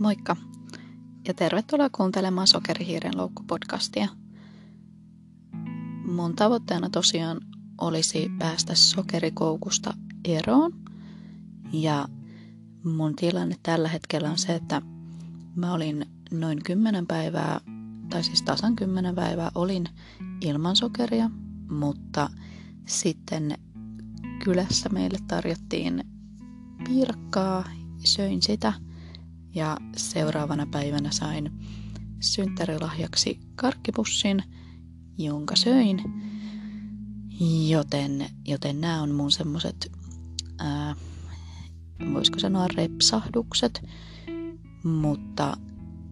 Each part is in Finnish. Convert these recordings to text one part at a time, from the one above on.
Moikka ja tervetuloa kuuntelemaan Sokerihiiren loukku-podcastia. Mun tavoitteena tosiaan olisi päästä sokerikoukusta eroon. Ja mun tilanne tällä hetkellä on se, että mä olin noin 10 päivää, tai siis tasan 10 päivää olin ilman sokeria, mutta sitten kylässä meille tarjottiin piirakkaa, söin sitä ja seuraavana päivänä sain synttärilahjaksi karkkipussin, jonka söin. Joten, joten nämä on mun semmoset, voisiko sanoa repsahdukset, mutta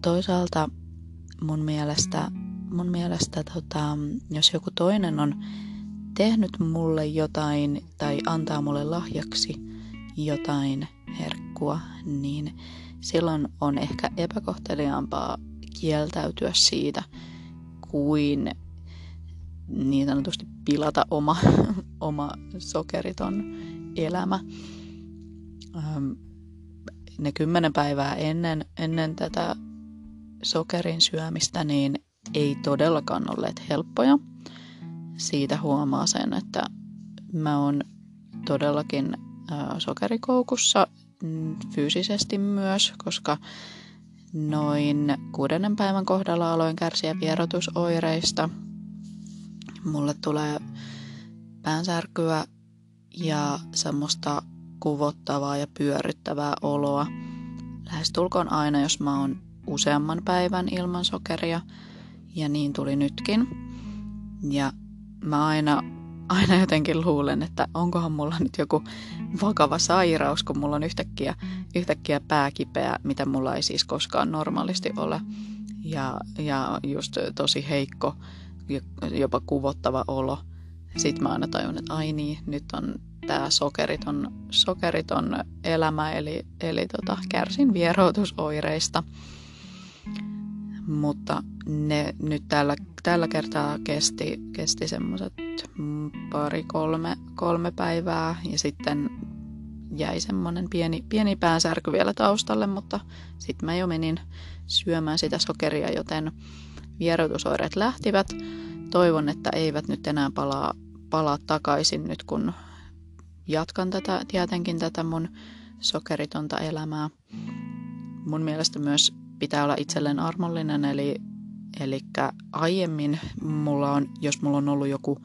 toisaalta mun mielestä, mun mielestä tota, jos joku toinen on tehnyt mulle jotain tai antaa mulle lahjaksi jotain herkkua, niin silloin on ehkä epäkohteliaampaa kieltäytyä siitä kuin niin sanotusti pilata oma, oma sokeriton elämä. Ne kymmenen päivää ennen, ennen tätä sokerin syömistä niin ei todellakaan olleet helppoja. Siitä huomaa sen, että mä oon todellakin sokerikoukussa fyysisesti myös, koska noin kuudennen päivän kohdalla aloin kärsiä vierotusoireista. Mulle tulee päänsärkyä ja semmoista kuvottavaa ja pyörittävää oloa. Lähestulkoon aina, jos mä oon useamman päivän ilman sokeria, ja niin tuli nytkin. Ja mä aina aina jotenkin luulen, että onkohan mulla nyt joku vakava sairaus, kun mulla on yhtäkkiä, yhtäkkiä pääkipeä, mitä mulla ei siis koskaan normaalisti ole. Ja, ja just tosi heikko, jopa kuvottava olo. Sitten mä aina tajun, että ai niin, nyt on tämä sokeriton, sokeriton elämä, eli, eli tota, kärsin vieroitusoireista. Mutta ne nyt tällä, tällä kertaa kesti, kesti semmoiset pari, kolme, kolme päivää ja sitten jäi semmoinen pieni, pieni päänsärky vielä taustalle, mutta sitten mä jo menin syömään sitä sokeria, joten vierotusoireet lähtivät. Toivon, että eivät nyt enää palaa, palaa takaisin nyt, kun jatkan tätä, tietenkin tätä mun sokeritonta elämää. Mun mielestä myös pitää olla itselleen armollinen, eli Eli aiemmin mulla on, jos mulla on ollut joku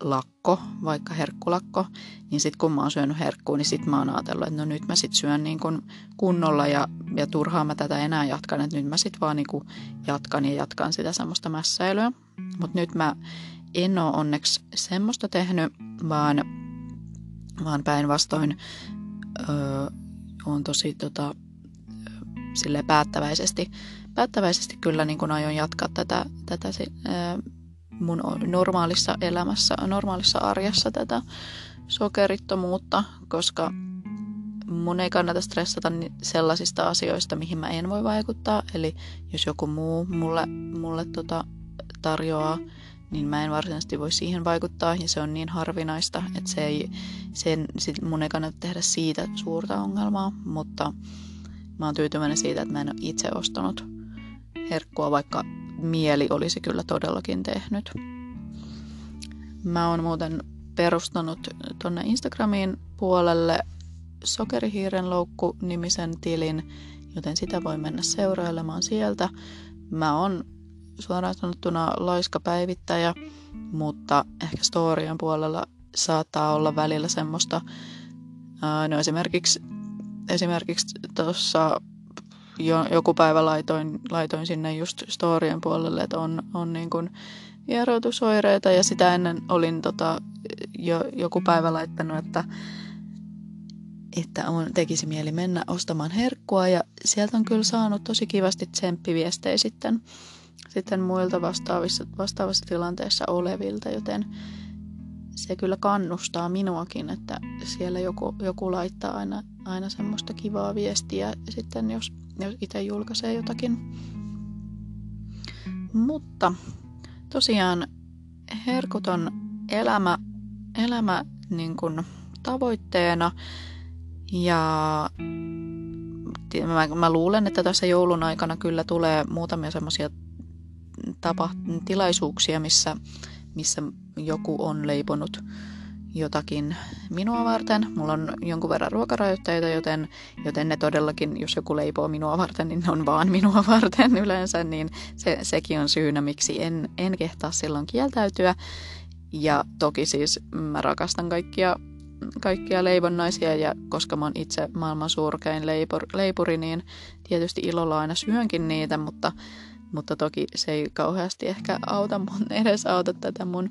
lakko, vaikka herkkulakko, niin sitten kun mä oon syönyt herkkua, niin sitten mä oon ajatellut, että no nyt mä sitten syön niin kun kunnolla ja, ja turhaan mä tätä enää jatkan, että nyt mä sitten vaan niin jatkan ja jatkan sitä semmoista mässäilyä. Mutta nyt mä en ole onneksi semmoista tehnyt, vaan, vaan päinvastoin öö, on tosi tota, sille päättäväisesti päättäväisesti kyllä niin kuin aion jatkaa tätä, tätä mun normaalissa elämässä, normaalissa arjessa tätä sokerittomuutta, koska mun ei kannata stressata sellaisista asioista, mihin mä en voi vaikuttaa. Eli jos joku muu mulle, mulle tota tarjoaa, niin mä en varsinaisesti voi siihen vaikuttaa ja se on niin harvinaista, että se ei, sen, sit mun ei kannata tehdä siitä suurta ongelmaa, mutta mä oon tyytyväinen siitä, että mä en ole itse ostanut herkkua, vaikka mieli olisi kyllä todellakin tehnyt. Mä oon muuten perustanut tonne Instagramiin puolelle Sokerihiiren loukku-nimisen tilin, joten sitä voi mennä seurailemaan sieltä. Mä oon suoraan sanottuna laiska päivittäjä, mutta ehkä storien puolella saattaa olla välillä semmoista, no esimerkiksi, esimerkiksi tuossa jo, joku päivä laitoin, laitoin sinne just storien puolelle, että on, on niin kuin vieroitusoireita ja sitä ennen olin tota, jo, joku päivä laittanut, että, että on, tekisi mieli mennä ostamaan herkkua. Ja sieltä on kyllä saanut tosi kivasti tsemppiviestejä sitten, sitten muilta vastaavissa, vastaavassa tilanteessa olevilta, joten se kyllä kannustaa minuakin, että siellä joku, joku laittaa aina, aina semmoista kivaa viestiä sitten jos jos itse julkaisee jotakin. Mutta tosiaan herkuton elämä, elämä niin kuin tavoitteena ja mä, mä luulen, että tässä joulun aikana kyllä tulee muutamia semmoisia tapa, tilaisuuksia, missä, missä joku on leiponut jotakin minua varten. Mulla on jonkun verran ruokarajoitteita, joten, joten ne todellakin, jos joku leipoo minua varten, niin ne on vaan minua varten yleensä, niin se, sekin on syynä, miksi en, en kehtaa silloin kieltäytyä. Ja toki siis mä rakastan kaikkia, kaikkia leivonnaisia ja koska mä oon itse maailman surkein leipur, leipuri, niin tietysti ilolla aina syönkin niitä, mutta, mutta toki se ei kauheasti ehkä auta mun, edes auta tätä mun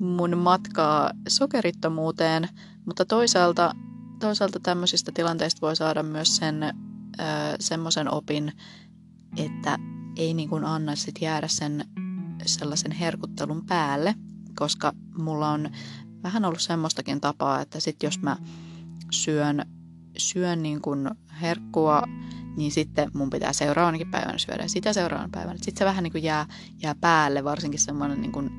mun matkaa sokerittomuuteen, mutta toisaalta, toisaalta tämmöisistä tilanteista voi saada myös sen semmoisen opin, että ei niin kuin anna sit jäädä sen sellaisen herkuttelun päälle, koska mulla on vähän ollut semmoistakin tapaa, että sit jos mä syön, syön niin kuin herkkua, niin sitten mun pitää seuraavanakin päivänä syödä sitä seuraavana päivänä. Sitten se vähän niin kuin jää, jää päälle, varsinkin semmoinen niin kuin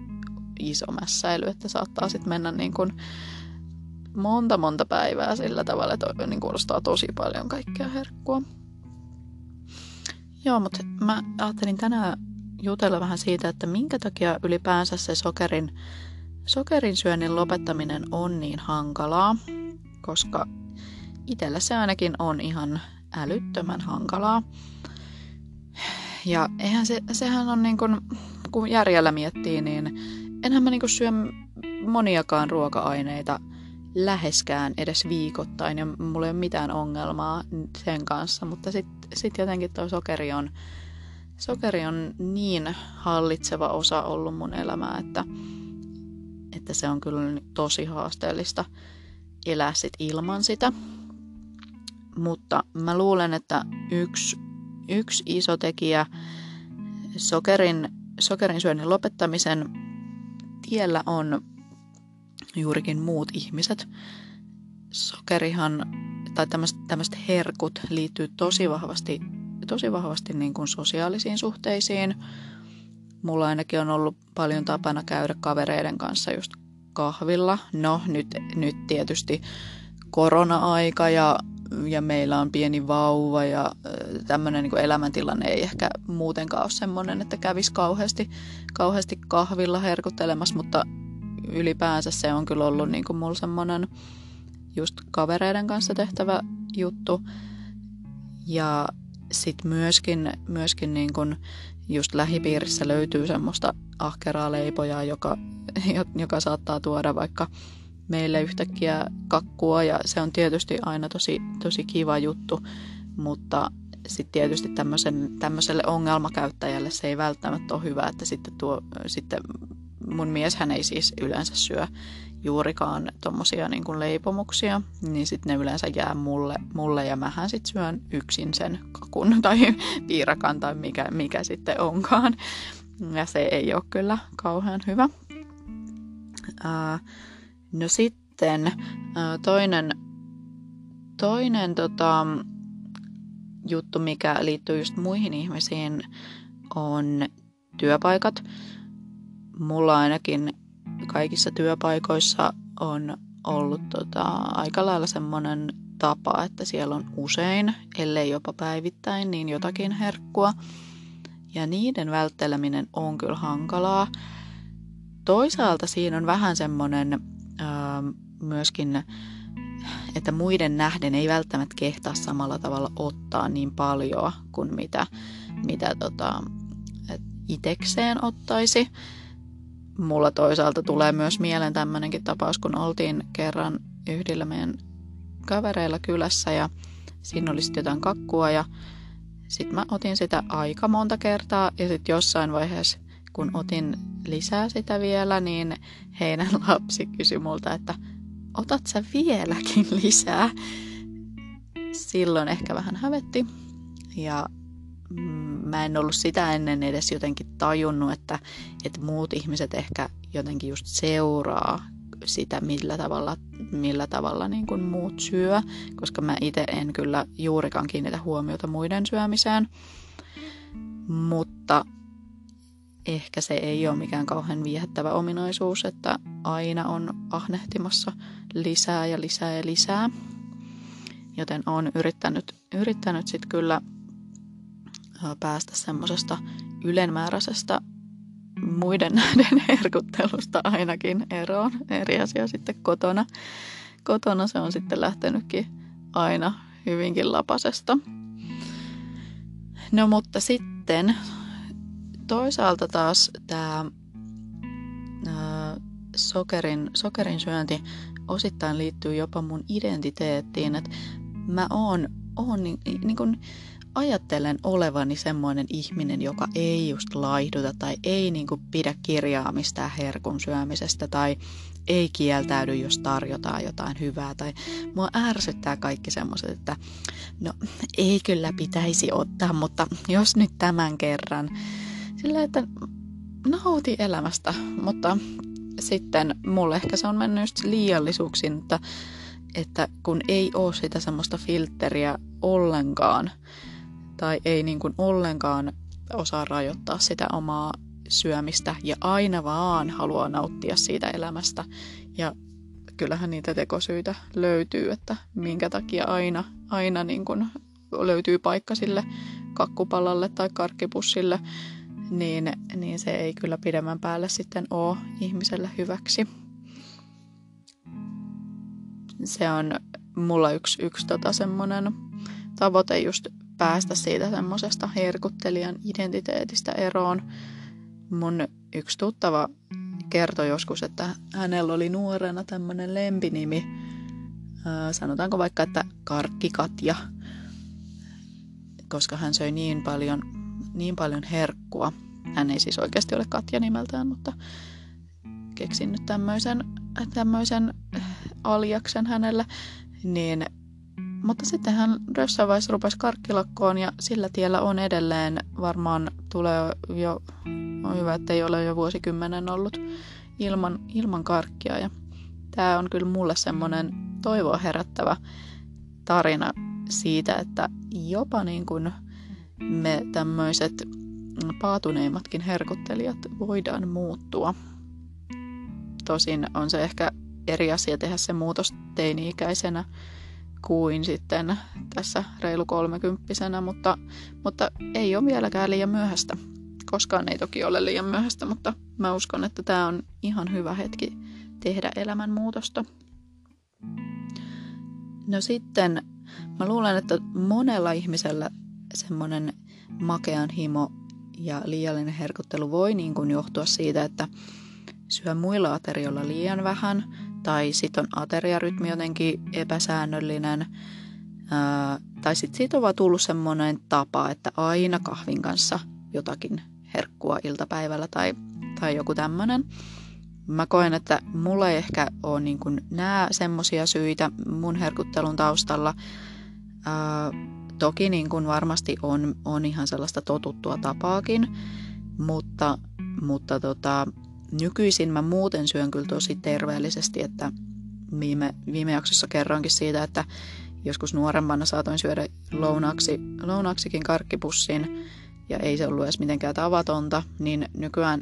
iso mässäily, että saattaa sitten mennä niin kuin monta monta päivää sillä tavalla, että niin kuulostaa tosi paljon kaikkea herkkua. Joo, mutta mä ajattelin tänään jutella vähän siitä, että minkä takia ylipäänsä se sokerin, sokerin syönnin lopettaminen on niin hankalaa, koska itsellä se ainakin on ihan älyttömän hankalaa. Ja eihän se, sehän on niin kuin, kun järjellä miettii, niin enhän mä niinku syö moniakaan ruoka-aineita läheskään edes viikoittain ja mulla ei ole mitään ongelmaa sen kanssa, mutta sitten sit jotenkin tuo sokeri on, sokeri on niin hallitseva osa ollut mun elämää, että, että se on kyllä tosi haasteellista elää sit ilman sitä. Mutta mä luulen, että yksi, yksi iso tekijä sokerin, sokerin syönnin lopettamisen tiellä on juurikin muut ihmiset. Sokerihan tai tämmöiset herkut liittyy tosi vahvasti, tosi vahvasti niin kuin sosiaalisiin suhteisiin. Mulla ainakin on ollut paljon tapana käydä kavereiden kanssa just kahvilla. No nyt, nyt tietysti korona-aika ja, ja meillä on pieni vauva ja tämmöinen niin elämäntilanne ei ehkä muutenkaan ole semmoinen, että kävisi kauheasti, kauheasti kahvilla herkuttelemassa, mutta ylipäänsä se on kyllä ollut niin mulla semmoinen just kavereiden kanssa tehtävä juttu. Ja sitten myöskin, myöskin niin kuin just lähipiirissä löytyy semmoista ahkeraa leipoja, joka, joka saattaa tuoda vaikka meille yhtäkkiä kakkua ja se on tietysti aina tosi, tosi kiva juttu, mutta sitten tietysti tämmöiselle ongelmakäyttäjälle se ei välttämättä ole hyvä, että sitten, tuo, sitten mun mies hän ei siis yleensä syö juurikaan tuommoisia niin kuin leipomuksia, niin sitten ne yleensä jää mulle, mulle ja mähän sitten syön yksin sen kakun tai piirakan tai mikä, mikä sitten onkaan. Ja se ei ole kyllä kauhean hyvä. Ää, no sitten toinen, toinen tota, juttu, mikä liittyy just muihin ihmisiin, on työpaikat. Mulla ainakin kaikissa työpaikoissa on ollut tota, aika lailla semmoinen tapa, että siellä on usein, ellei jopa päivittäin, niin jotakin herkkua. Ja niiden vältteleminen on kyllä hankalaa. Toisaalta siinä on vähän semmoinen myöskin että muiden nähden ei välttämättä kehtaa samalla tavalla ottaa niin paljon kuin mitä, mitä tota, itekseen ottaisi. Mulla toisaalta tulee myös mieleen tämmöinenkin tapaus, kun oltiin kerran yhdellä meidän kavereilla kylässä ja siinä oli sitten jotain kakkua ja sitten mä otin sitä aika monta kertaa ja sitten jossain vaiheessa, kun otin lisää sitä vielä, niin heidän lapsi kysyi multa, että otat sä vieläkin lisää? Silloin ehkä vähän hävetti ja mm, mä en ollut sitä ennen edes jotenkin tajunnut, että, että muut ihmiset ehkä jotenkin just seuraa sitä, millä tavalla, millä tavalla niin kuin muut syö, koska mä itse en kyllä juurikaan kiinnitä huomiota muiden syömiseen. Mutta ehkä se ei ole mikään kauhean viehättävä ominaisuus, että aina on ahnehtimassa lisää ja lisää ja lisää. joten on yrittänyt, yrittänyt sitten kyllä päästä semmoisesta ylenmääräisestä muiden näiden herkuttelusta ainakin eroon. Eri asia sitten kotona. Kotona se on sitten lähtenytkin aina hyvinkin lapasesta. No mutta sitten toisaalta taas tämä sokerin, sokerin syönti osittain liittyy jopa mun identiteettiin, että mä oon, oon niin, niin kuin ajattelen olevani semmoinen ihminen, joka ei just laihduta tai ei niin kuin pidä kirjaa mistään herkun syömisestä tai ei kieltäydy, jos tarjotaan jotain hyvää. Tai mua ärsyttää kaikki semmoiset, että no ei kyllä pitäisi ottaa, mutta jos nyt tämän kerran. Sillä että nauti elämästä, mutta sitten mulle ehkä se on mennyt just liiallisuuksiin, että, että kun ei ole sitä semmoista filtteriä ollenkaan, tai ei niin kuin ollenkaan osaa rajoittaa sitä omaa syömistä ja aina vaan haluaa nauttia siitä elämästä. Ja kyllähän niitä tekosyitä löytyy, että minkä takia aina, aina niin kuin löytyy paikka sille kakkupalalle tai karkkipussille, niin, niin se ei kyllä pidemmän päälle sitten ole ihmiselle hyväksi. Se on mulla yksi, yksi tota semmoinen tavoite just päästä siitä semmoisesta herkuttelijan identiteetistä eroon. Mun yksi tuttava kertoi joskus, että hänellä oli nuorena tämmöinen lempinimi, sanotaanko vaikka, että Karkkikatja, koska hän söi niin paljon, niin paljon herkkua. Hän ei siis oikeasti ole Katja nimeltään, mutta keksin nyt tämmöisen, tämmöisen aliaksen hänelle, niin mutta sitten hän jossain vaiheessa rupesi karkkilakkoon ja sillä tiellä on edelleen varmaan tulee jo, on hyvä, että ei ole jo vuosikymmenen ollut ilman, ilman karkkia. Ja tämä on kyllä mulle semmoinen toivoa herättävä tarina siitä, että jopa niin kuin me tämmöiset paatuneimmatkin herkuttelijat voidaan muuttua. Tosin on se ehkä eri asia tehdä se muutos teini-ikäisenä, kuin sitten tässä reilu kolmekymppisenä, mutta, mutta ei ole vieläkään liian myöhäistä. Koskaan ei toki ole liian myöhäistä, mutta mä uskon, että tämä on ihan hyvä hetki tehdä elämänmuutosta. No sitten mä luulen, että monella ihmisellä semmoinen makean himo ja liiallinen herkuttelu voi niin kuin johtua siitä, että syö muilla aterioilla liian vähän tai sitten on ateriarytmi jotenkin epäsäännöllinen, ää, tai sitten siitä on vaan tullut semmoinen tapa, että aina kahvin kanssa jotakin herkkua iltapäivällä tai, tai joku tämmöinen. Mä koen, että mulla ei ehkä ole niin nämä semmoisia syitä mun herkuttelun taustalla. Ää, toki niin kuin varmasti on, on ihan sellaista totuttua tapaakin, mutta, mutta tota, nykyisin mä muuten syön kyllä tosi terveellisesti, että viime, viime jaksossa kerroinkin siitä, että joskus nuorempana saatoin syödä lounaaksi, lounaaksikin karkkipussin ja ei se ollut edes mitenkään tavatonta, niin nykyään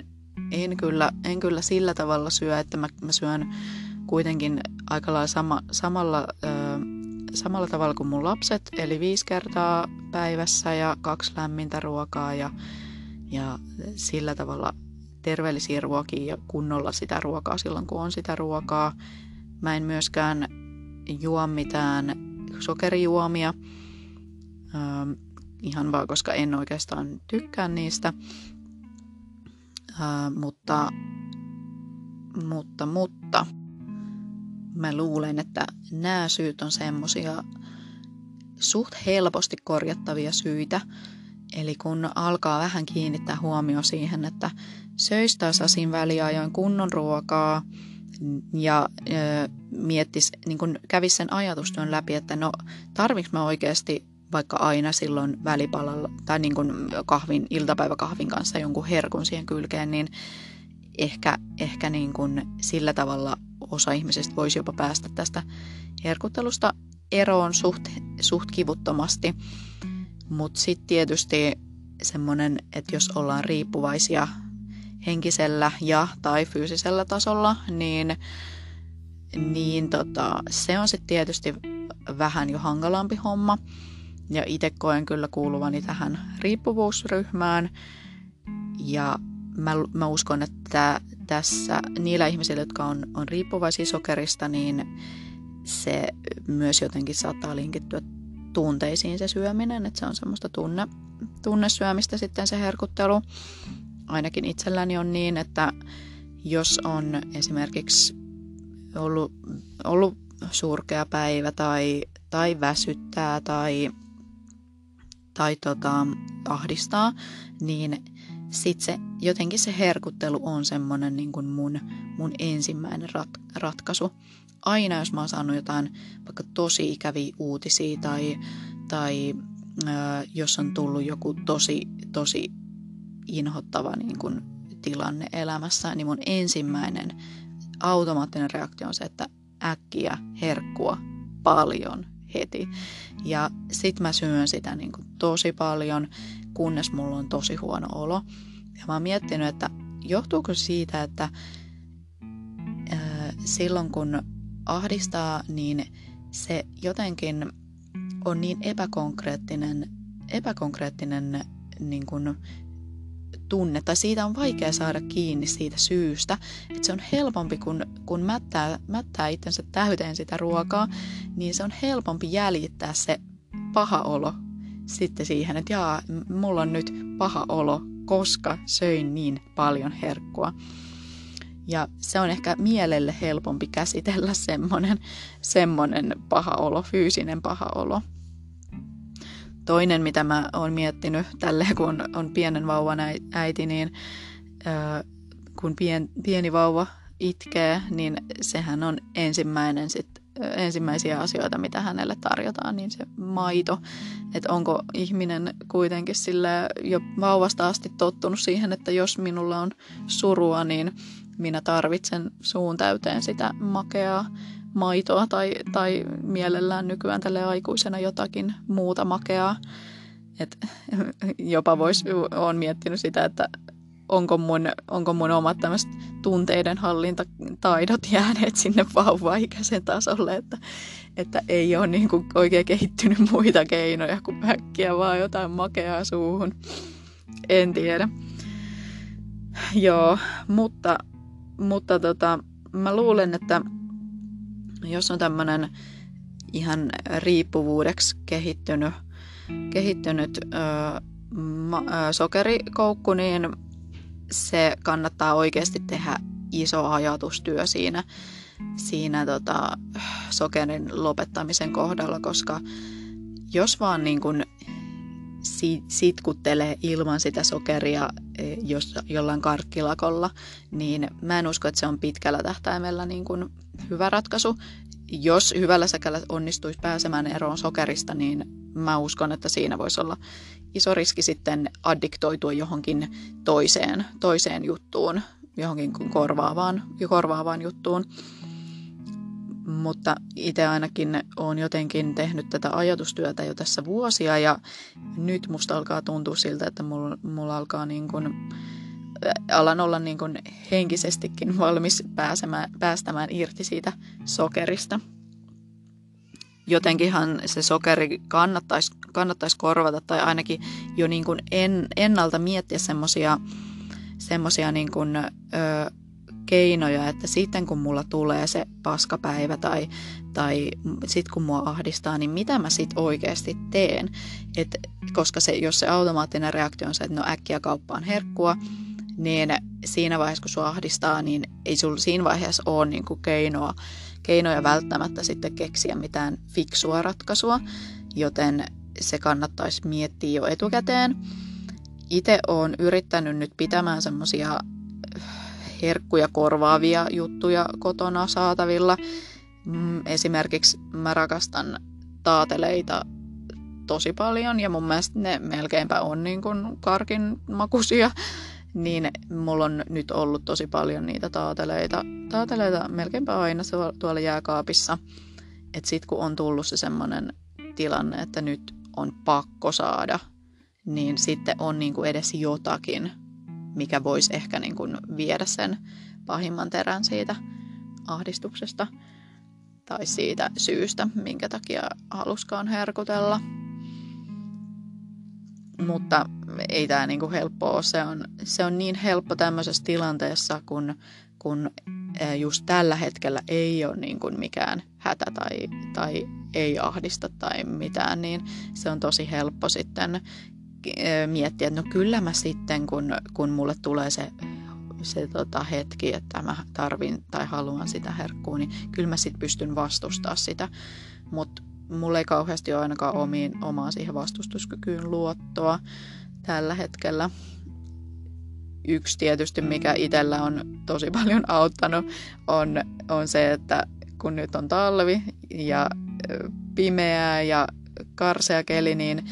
en kyllä, en kyllä sillä tavalla syö, että mä, mä syön kuitenkin aika lailla sama, samalla, ö, samalla tavalla kuin mun lapset, eli viisi kertaa päivässä ja kaksi lämmintä ruokaa ja, ja sillä tavalla terveellisiä ruokia ja kunnolla sitä ruokaa silloin, kun on sitä ruokaa. Mä en myöskään juo mitään sokerijuomia, ähm, ihan vaan koska en oikeastaan tykkää niistä. Äh, mutta, mutta, mutta mä luulen, että nämä syyt on semmosia suht helposti korjattavia syitä. Eli kun alkaa vähän kiinnittää huomio siihen, että söisi tasasin väliajoin kunnon ruokaa ja ö, miettis, niin kun kävisi sen ajatustyön läpi, että no tarviks mä oikeasti vaikka aina silloin välipalalla tai niin kun kahvin, iltapäiväkahvin kanssa jonkun herkun siihen kylkeen, niin ehkä, ehkä niin kun sillä tavalla osa ihmisistä voisi jopa päästä tästä herkuttelusta eroon suht, suht kivuttomasti. Mutta sitten tietysti semmoinen, että jos ollaan riippuvaisia henkisellä ja tai fyysisellä tasolla, niin, niin tota, se on sitten tietysti vähän jo hankalampi homma. Ja itse koen kyllä kuuluvani tähän riippuvuusryhmään. Ja mä, mä uskon, että tässä niillä ihmisillä, jotka on, on riippuvaisia sokerista, niin se myös jotenkin saattaa linkittyä tunteisiin se syöminen, että se on semmoista tunne, tunnesyömistä sitten se herkuttelu. Ainakin itselläni on niin, että jos on esimerkiksi ollut, ollut surkea päivä tai, tai väsyttää tai, tai tota, ahdistaa, niin sitten se, jotenkin se herkuttelu on semmoinen niin kuin mun, mun ensimmäinen rat, ratkaisu. Aina jos mä oon saanut jotain vaikka tosi ikäviä uutisia tai, tai ää, jos on tullut joku tosi, tosi inhottava niin kuin tilanne elämässä, niin mun ensimmäinen automaattinen reaktio on se, että äkkiä herkkua paljon heti. Ja sit mä syön sitä niin kuin tosi paljon, kunnes mulla on tosi huono olo. Ja mä oon miettinyt, että johtuuko siitä, että ää, silloin kun ahdistaa, niin se jotenkin on niin epäkonkreettinen, epäkonkreettinen niin kuin tunne, tai siitä on vaikea saada kiinni siitä syystä, että se on helpompi, kun, kun mättää, mättää itsensä täyteen sitä ruokaa, niin se on helpompi jäljittää se paha olo sitten siihen, että jaa, mulla on nyt paha olo, koska söin niin paljon herkkua. Ja se on ehkä mielelle helpompi käsitellä semmoinen, semmoinen paha olo, fyysinen paha olo. Toinen, mitä mä oon miettinyt tälle, kun on, pienen vauvan äiti, niin kun pien, pieni vauva itkee, niin sehän on ensimmäinen sit, ensimmäisiä asioita, mitä hänelle tarjotaan, niin se maito. Että onko ihminen kuitenkin sille jo vauvasta asti tottunut siihen, että jos minulla on surua, niin minä tarvitsen suun täyteen sitä makeaa maitoa tai, tai mielellään nykyään tälle aikuisena jotakin muuta makeaa. Et jopa vois, on miettinyt sitä, että onko mun, onko mun omat tämmöiset tunteiden hallintataidot jääneet sinne vauvaikäisen tasolle, että, että ei ole niin kuin oikein kehittynyt muita keinoja kuin äkkiä vaan jotain makeaa suuhun. En tiedä. Joo, mutta, mutta tota, mä luulen, että jos on tämmöinen ihan riippuvuudeksi kehittynyt, kehittynyt ö, ma, ö, sokerikoukku, niin se kannattaa oikeasti tehdä iso ajatustyö siinä, siinä tota, sokerin lopettamisen kohdalla, koska jos vaan niin kuin sitkuttelee ilman sitä sokeria jos, jollain karkkilakolla, niin mä en usko, että se on pitkällä tähtäimellä niin kuin hyvä ratkaisu. Jos hyvällä säkällä onnistuisi pääsemään eroon sokerista, niin mä uskon, että siinä voisi olla iso riski sitten addiktoitua johonkin toiseen, toiseen juttuun, johonkin korvaavaan, korvaavaan juttuun. Mutta itse ainakin olen jotenkin tehnyt tätä ajatustyötä jo tässä vuosia ja nyt musta alkaa tuntua siltä, että mulla, mulla alkaa niin kuin, alan olla niin kuin henkisestikin valmis pääsemään, päästämään irti siitä sokerista. Jotenkinhan se sokeri kannattaisi, kannattaisi korvata tai ainakin jo niin kuin en, ennalta miettiä semmoisia semmosia niin keinoja, että sitten kun mulla tulee se paskapäivä tai, tai sitten kun mua ahdistaa, niin mitä mä sitten oikeasti teen. Et, koska se, jos se automaattinen reaktio on se, että no äkkiä kauppaan herkkua, niin siinä vaiheessa, kun sua ahdistaa, niin ei sulla siinä vaiheessa ole niin kuin keinoa, keinoja välttämättä sitten keksiä mitään fiksua ratkaisua, joten se kannattaisi miettiä jo etukäteen. Itse olen yrittänyt nyt pitämään semmoisia herkkuja korvaavia juttuja kotona saatavilla. Mm, esimerkiksi mä rakastan taateleita tosi paljon ja mun mielestä ne melkeinpä on niin kuin karkin makuisia. Niin mulla on nyt ollut tosi paljon niitä taateleita, taateleita melkeinpä aina tuolla jääkaapissa. Että sit kun on tullut se semmoinen tilanne, että nyt on pakko saada, niin sitten on niin kuin edes jotakin, mikä voisi ehkä niin kuin viedä sen pahimman terän siitä ahdistuksesta. tai siitä syystä, minkä takia haluskaan herkutella. Mutta ei tämä niinku helppo ole. Se on, se on niin helppo tämmöisessä tilanteessa, kun, kun just tällä hetkellä ei ole niinku mikään hätä tai, tai ei ahdista tai mitään, niin se on tosi helppo sitten miettiä, että no kyllä mä sitten, kun, kun mulle tulee se se tota, hetki, että mä tarvin tai haluan sitä herkkua, niin kyllä mä sitten pystyn vastustaa sitä. Mutta mulla ei kauheasti ole ainakaan omiin, omaan siihen vastustuskykyyn luottoa tällä hetkellä. Yksi tietysti, mikä itsellä on tosi paljon auttanut, on, on se, että kun nyt on talvi ja pimeää ja karsea keli, niin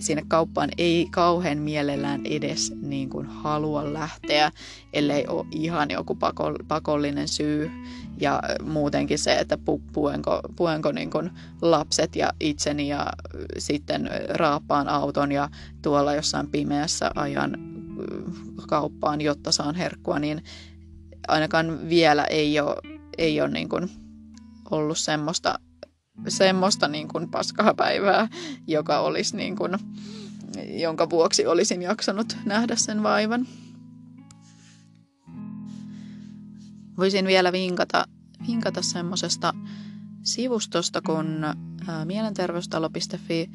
sinne kauppaan ei kauhean mielellään edes niin kuin halua lähteä, ellei ole ihan joku pakollinen syy. Ja muutenkin se, että puenko, puenko niin kuin lapset ja itseni ja sitten raappaan auton ja tuolla jossain pimeässä ajan kauppaan, jotta saan herkkua, niin ainakaan vielä ei ole, ei ole niin kuin ollut semmoista semmoista niin kuin paskaa päivää, joka olisi niin kuin, jonka vuoksi olisin jaksanut nähdä sen vaivan. Voisin vielä vinkata, vinkata semmoisesta sivustosta kuin mielenterveystalo.fi.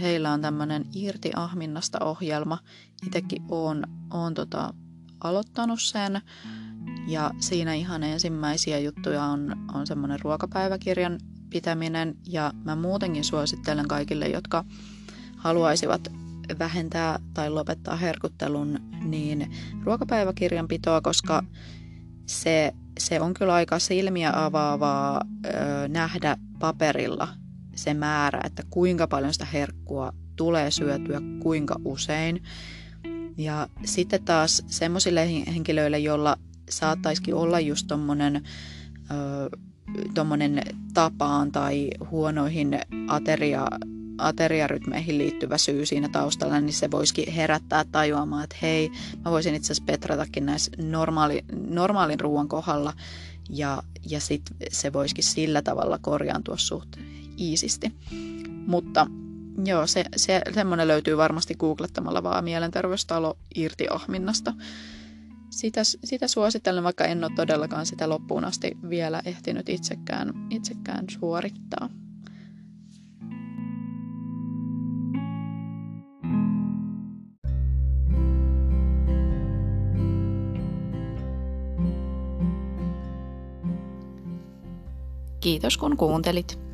Heillä on tämmöinen Irti Ahminnasta ohjelma. Itsekin olen, olen tota, aloittanut sen. Ja siinä ihan ensimmäisiä juttuja on, on semmoinen ruokapäiväkirjan pitäminen ja mä muutenkin suosittelen kaikille, jotka haluaisivat vähentää tai lopettaa herkuttelun, niin ruokapäiväkirjanpitoa, koska se, se on kyllä aika silmiä avaavaa ö, nähdä paperilla se määrä, että kuinka paljon sitä herkkua tulee syötyä, kuinka usein. Ja sitten taas semmoisille henkilöille, joilla saattaisikin olla just tommonen tuommoinen tapaan tai huonoihin ateria, ateriarytmeihin liittyvä syy siinä taustalla, niin se voisikin herättää tajuamaan, että hei, mä voisin itse asiassa petratakin näissä normaali, normaalin ruoan kohdalla ja, ja sitten se voisikin sillä tavalla korjaantua suht iisisti. Mutta joo, se, se, semmoinen löytyy varmasti googlettamalla vaan mielenterveystalo irti ahminnasta sitä, sitä suosittelen, vaikka en ole todellakaan sitä loppuun asti vielä ehtinyt itsekään, itsekään suorittaa. Kiitos kun kuuntelit.